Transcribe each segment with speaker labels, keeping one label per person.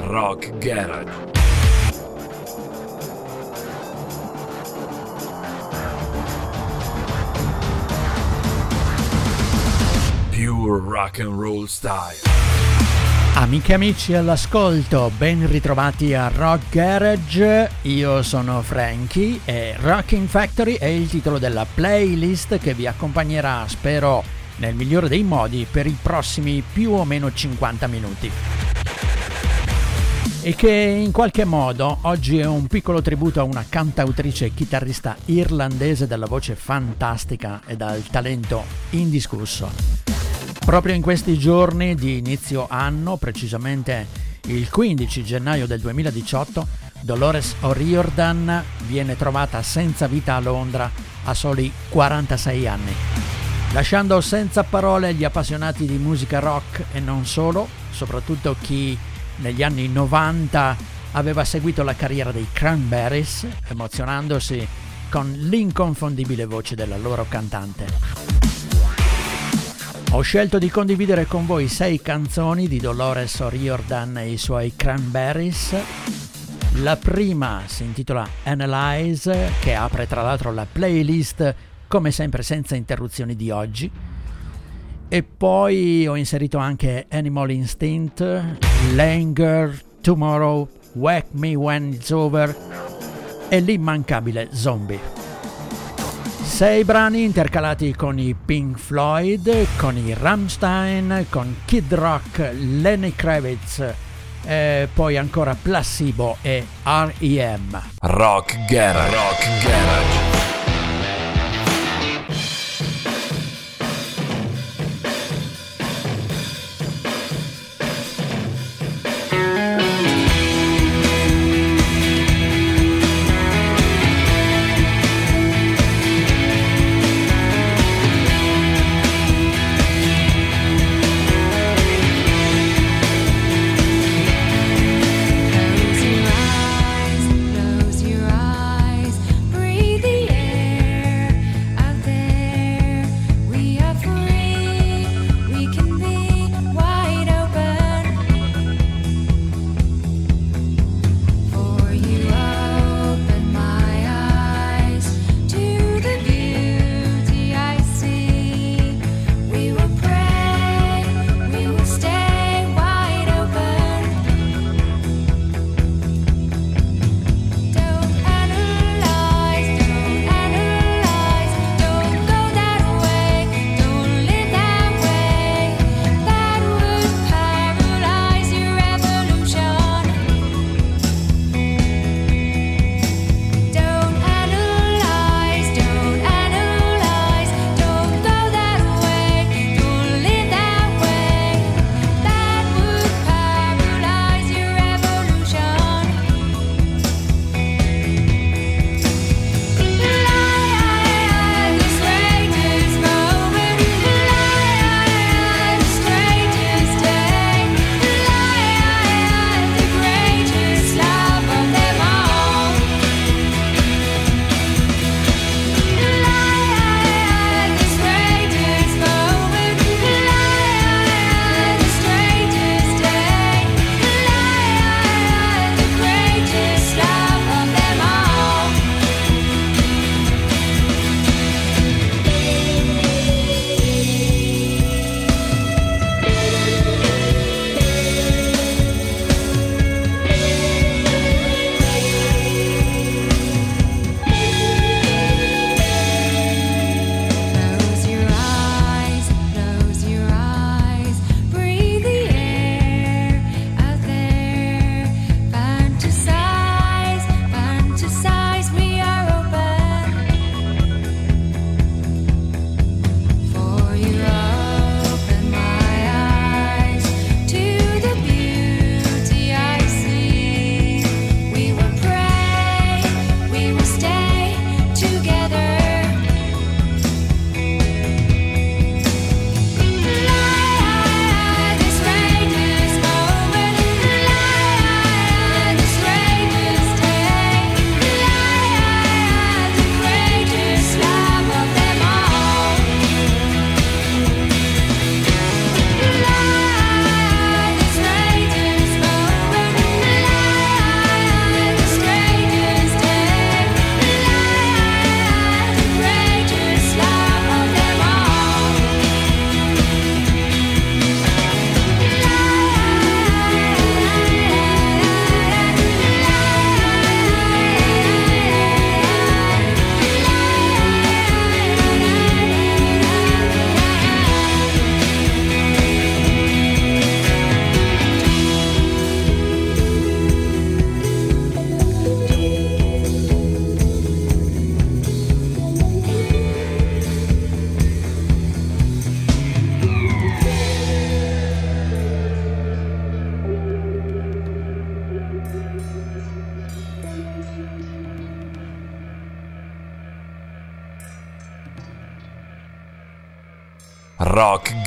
Speaker 1: Rock Garage. Pure rock and roll style.
Speaker 2: Amiche e amici all'ascolto, ben ritrovati a Rock Garage, io sono Frankie e Rocking Factory è il titolo della playlist che vi accompagnerà, spero nel migliore dei modi, per i prossimi più o meno 50 minuti e che in qualche modo oggi è un piccolo tributo a una cantautrice e chitarrista irlandese dalla voce fantastica e dal talento indiscusso. Proprio in questi giorni di inizio anno, precisamente il 15 gennaio del 2018, Dolores O'Riordan viene trovata senza vita a Londra a soli 46 anni, lasciando senza parole gli appassionati di musica rock e non solo, soprattutto chi negli anni 90 aveva seguito la carriera dei Cranberries, emozionandosi con l'inconfondibile voce della loro cantante. Ho scelto di condividere con voi sei canzoni di Dolores O'Riordan e i suoi Cranberries. La prima si intitola Analyze, che apre tra l'altro la playlist, come sempre senza interruzioni di oggi. E poi ho inserito anche Animal Instinct, Langer, Tomorrow, Wake Me When It's Over e l'immancabile Zombie. Sei brani intercalati con i Pink Floyd, con i Rammstein, con Kid Rock, Lenny Kravitz, e poi ancora Placebo e R.E.M.
Speaker 1: Rock Garage. Rock Garage.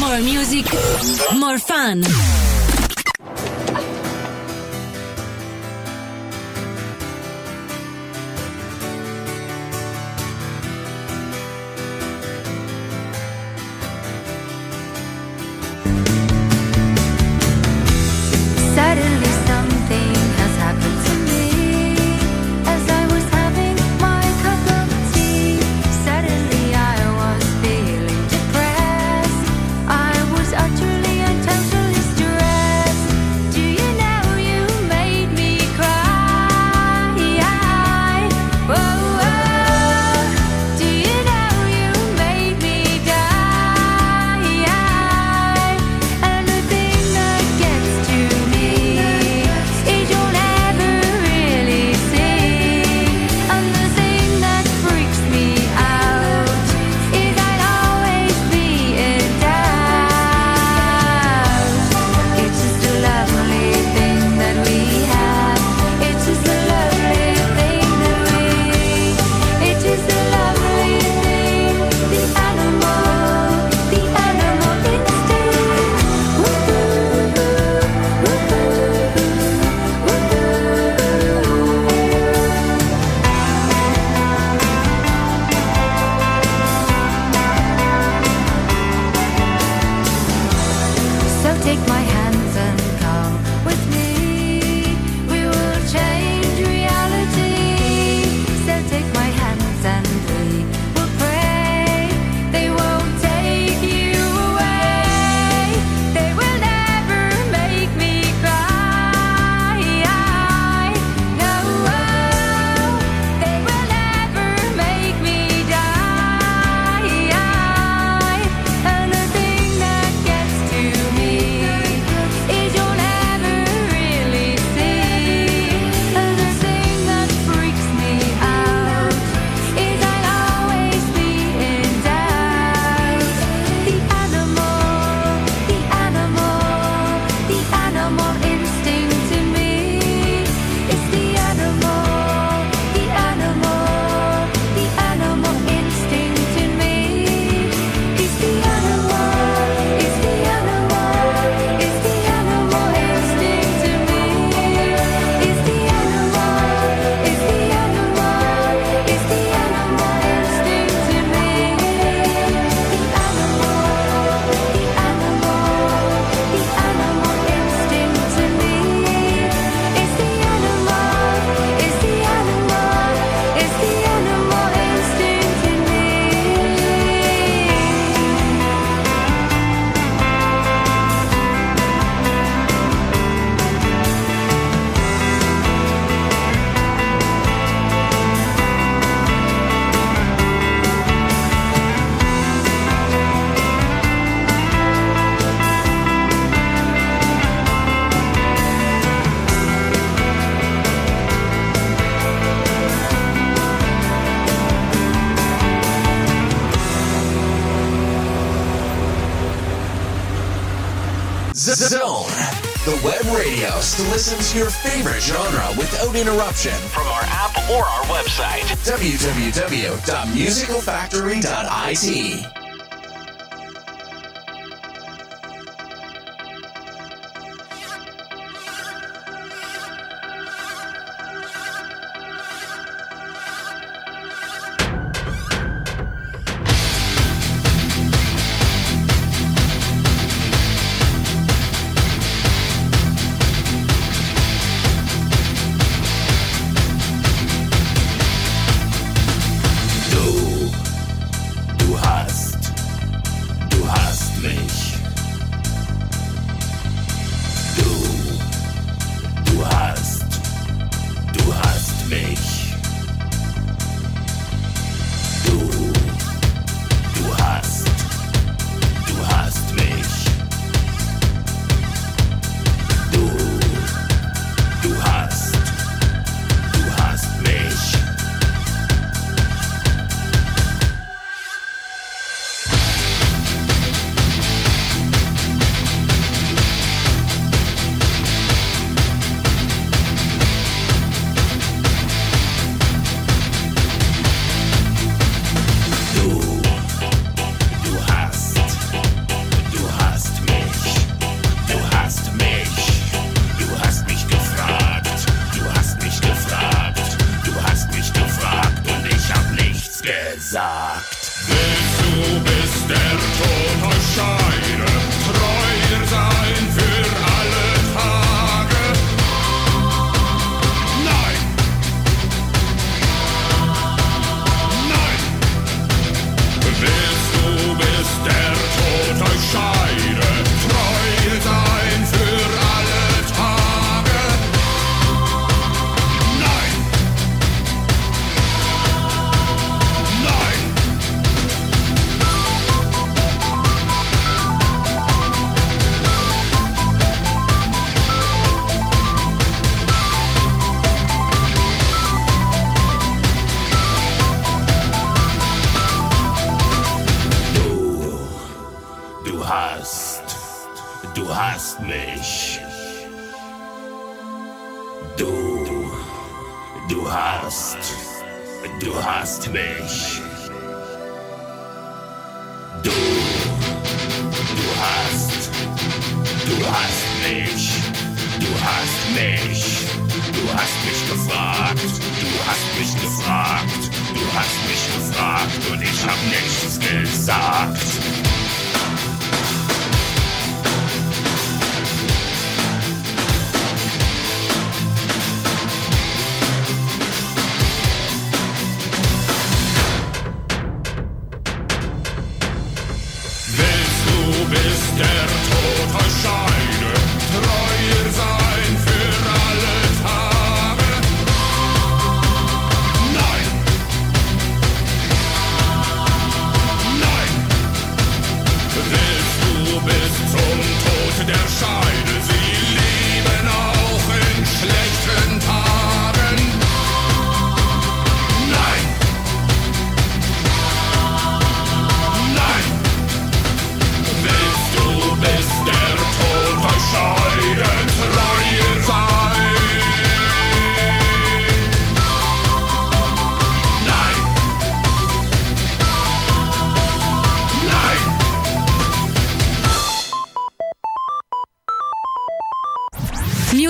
Speaker 3: More music, more fun.
Speaker 4: To listen to your favorite genre without interruption from our app or our website, www.musicalfactory.it.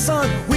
Speaker 5: sun.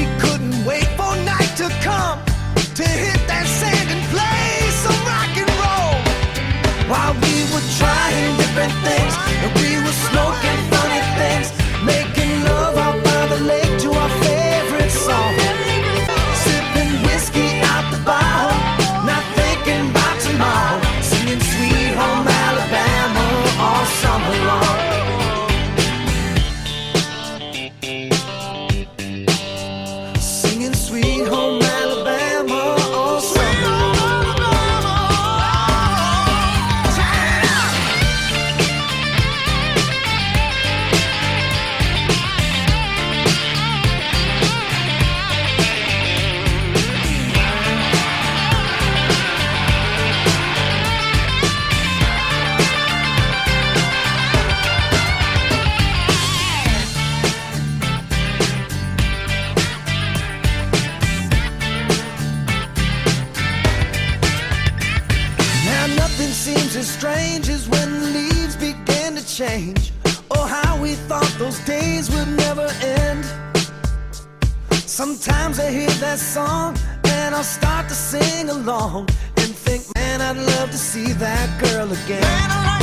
Speaker 5: that girl again.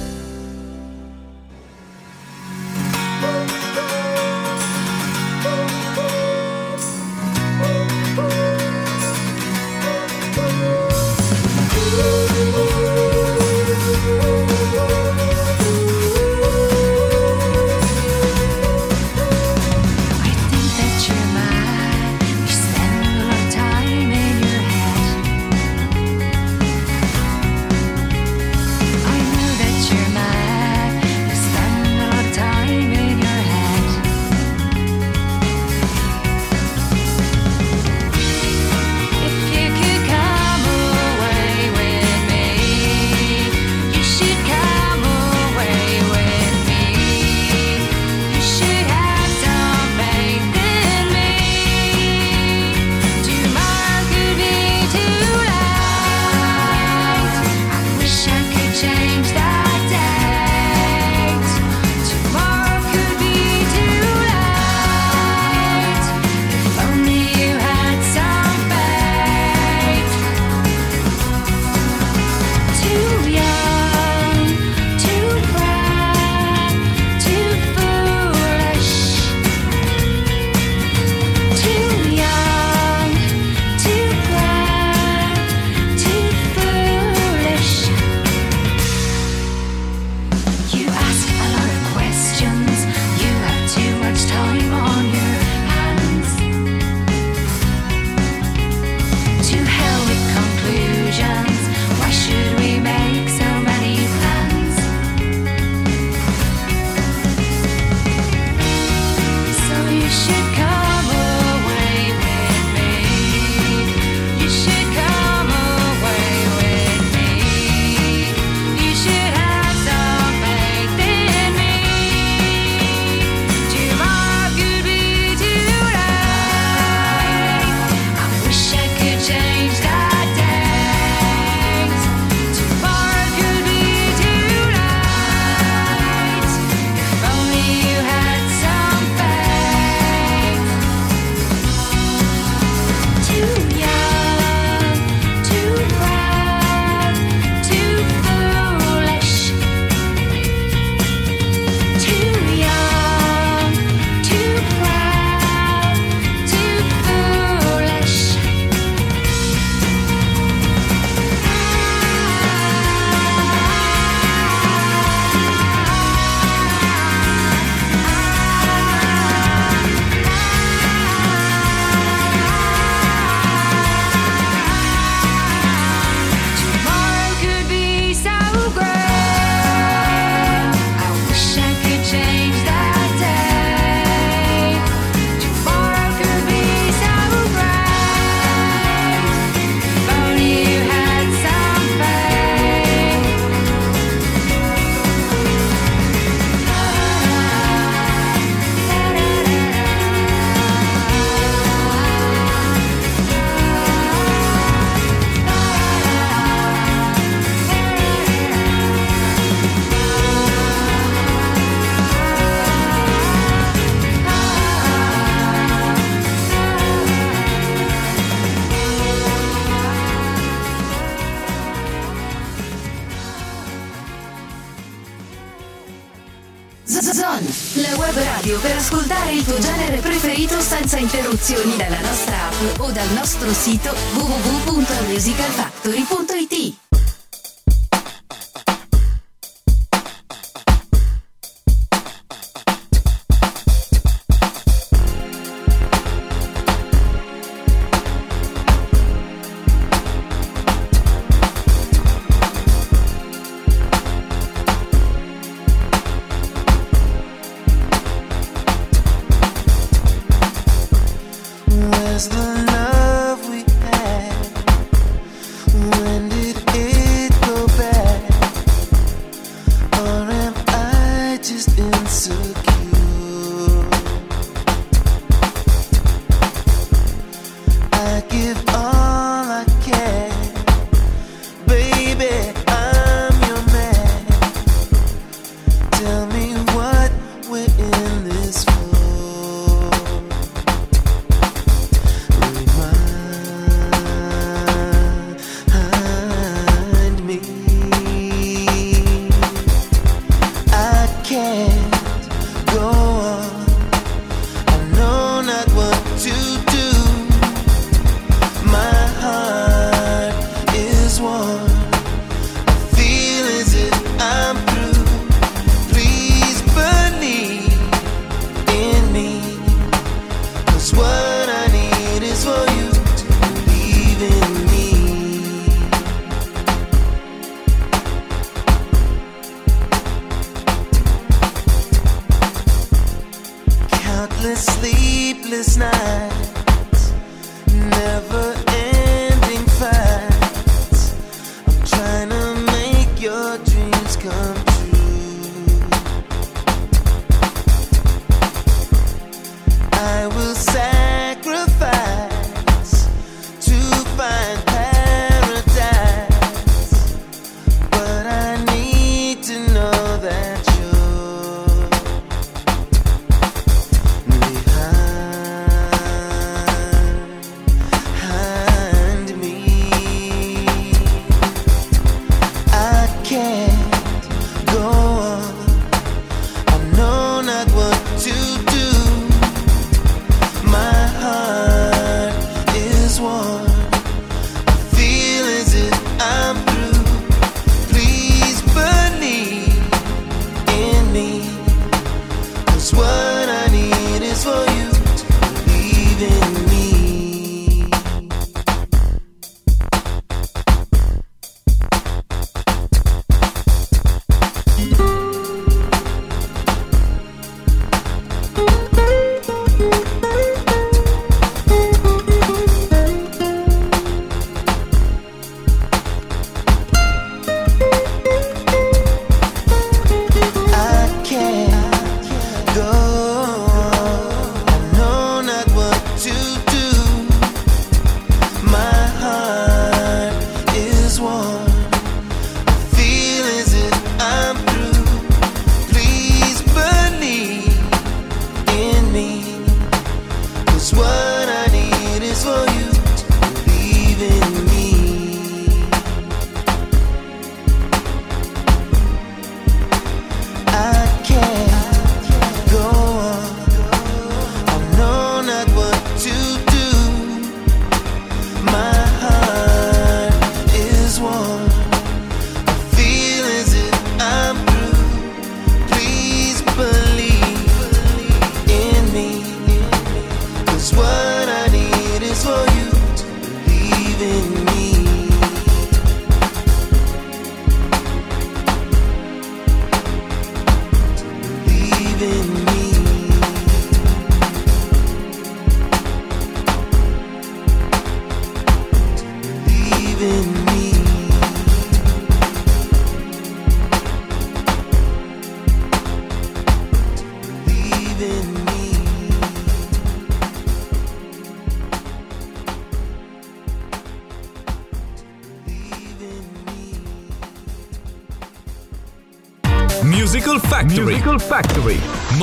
Speaker 6: interruzioni dalla nostra app o dal nostro sito www.musicalfactory.it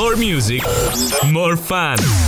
Speaker 7: More music, more fun.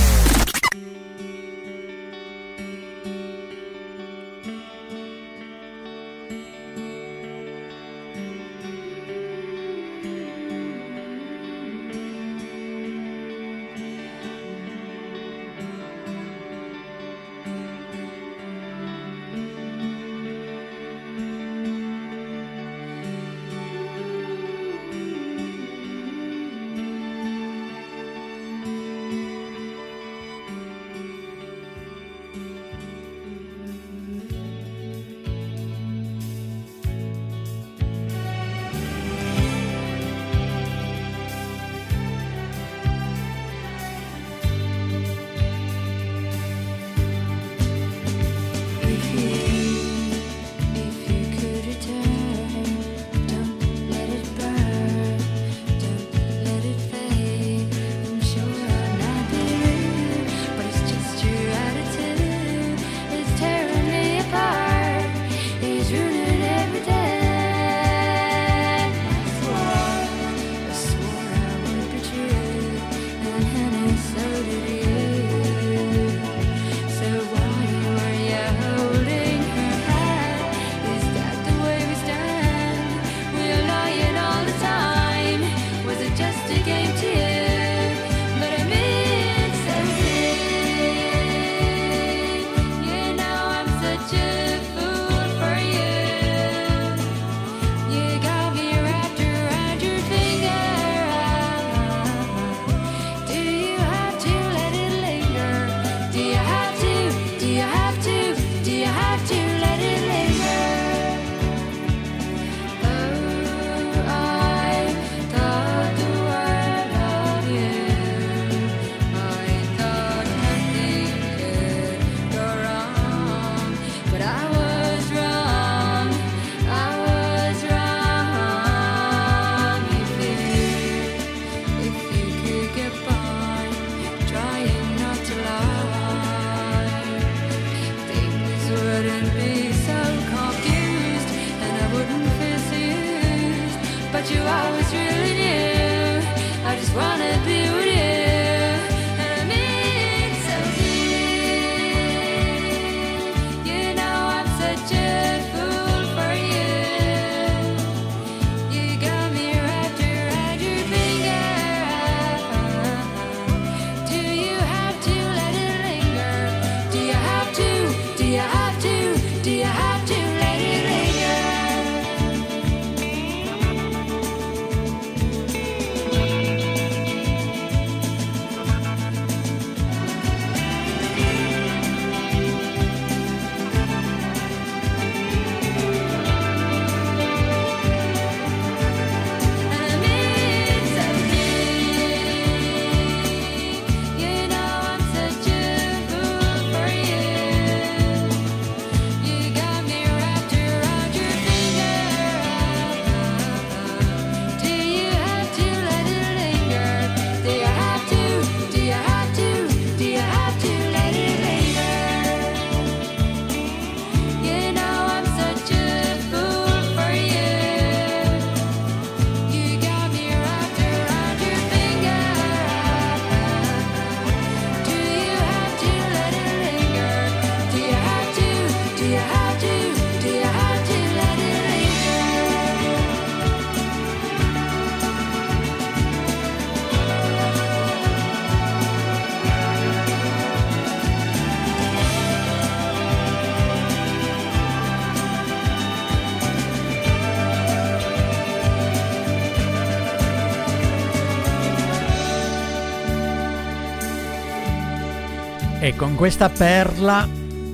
Speaker 2: Con questa perla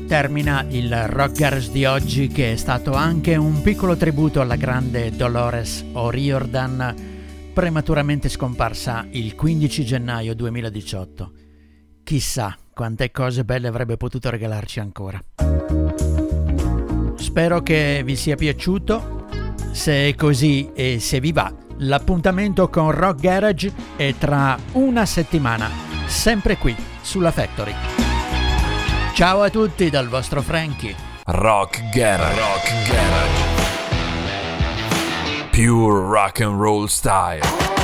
Speaker 2: termina il Rock Garage di oggi che è stato anche un piccolo tributo alla grande Dolores O'Riordan prematuramente scomparsa il 15 gennaio 2018. Chissà quante cose belle avrebbe potuto regalarci ancora. Spero che vi sia piaciuto. Se è così e se vi va, l'appuntamento con Rock Garage è tra una settimana, sempre qui sulla Factory. Ciao a tutti dal vostro Frankie.
Speaker 1: Rock Garage. Rock Garage. Pure rock and roll style.